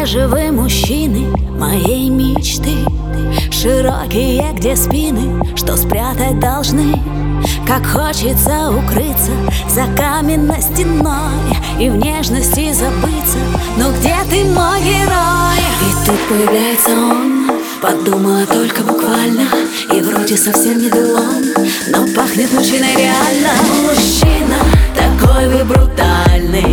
Но где же вы, мужчины, моей мечты? Широкие, где спины, что спрятать должны Как хочется укрыться за каменной стеной И в нежности забыться, но где ты, мой герой? И тут появляется он, подумала только буквально И вроде совсем не Делон, но пахнет мужчиной реально Мужчина, такой вы брутальный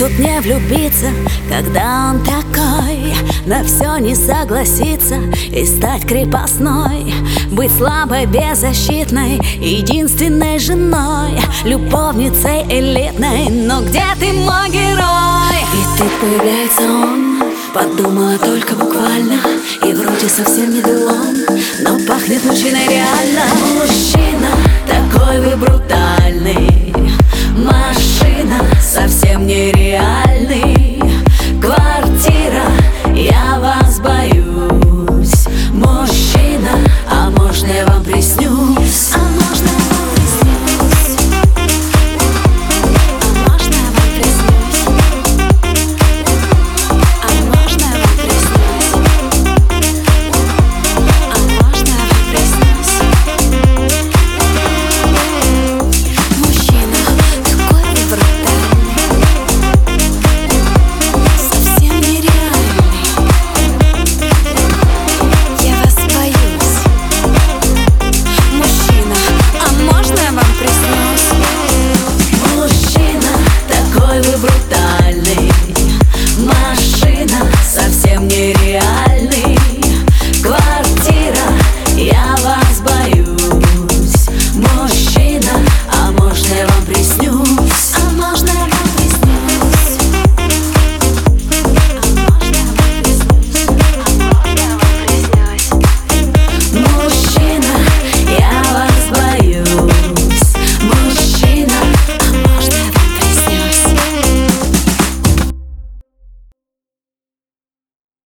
тут не влюбиться, когда он такой На все не согласиться и стать крепостной Быть слабой, беззащитной, единственной женой Любовницей элитной, но где ты, мой герой? И тут появляется он, подумала только буквально И вроде совсем не Делон, но пахнет мужчиной реально Мужчина,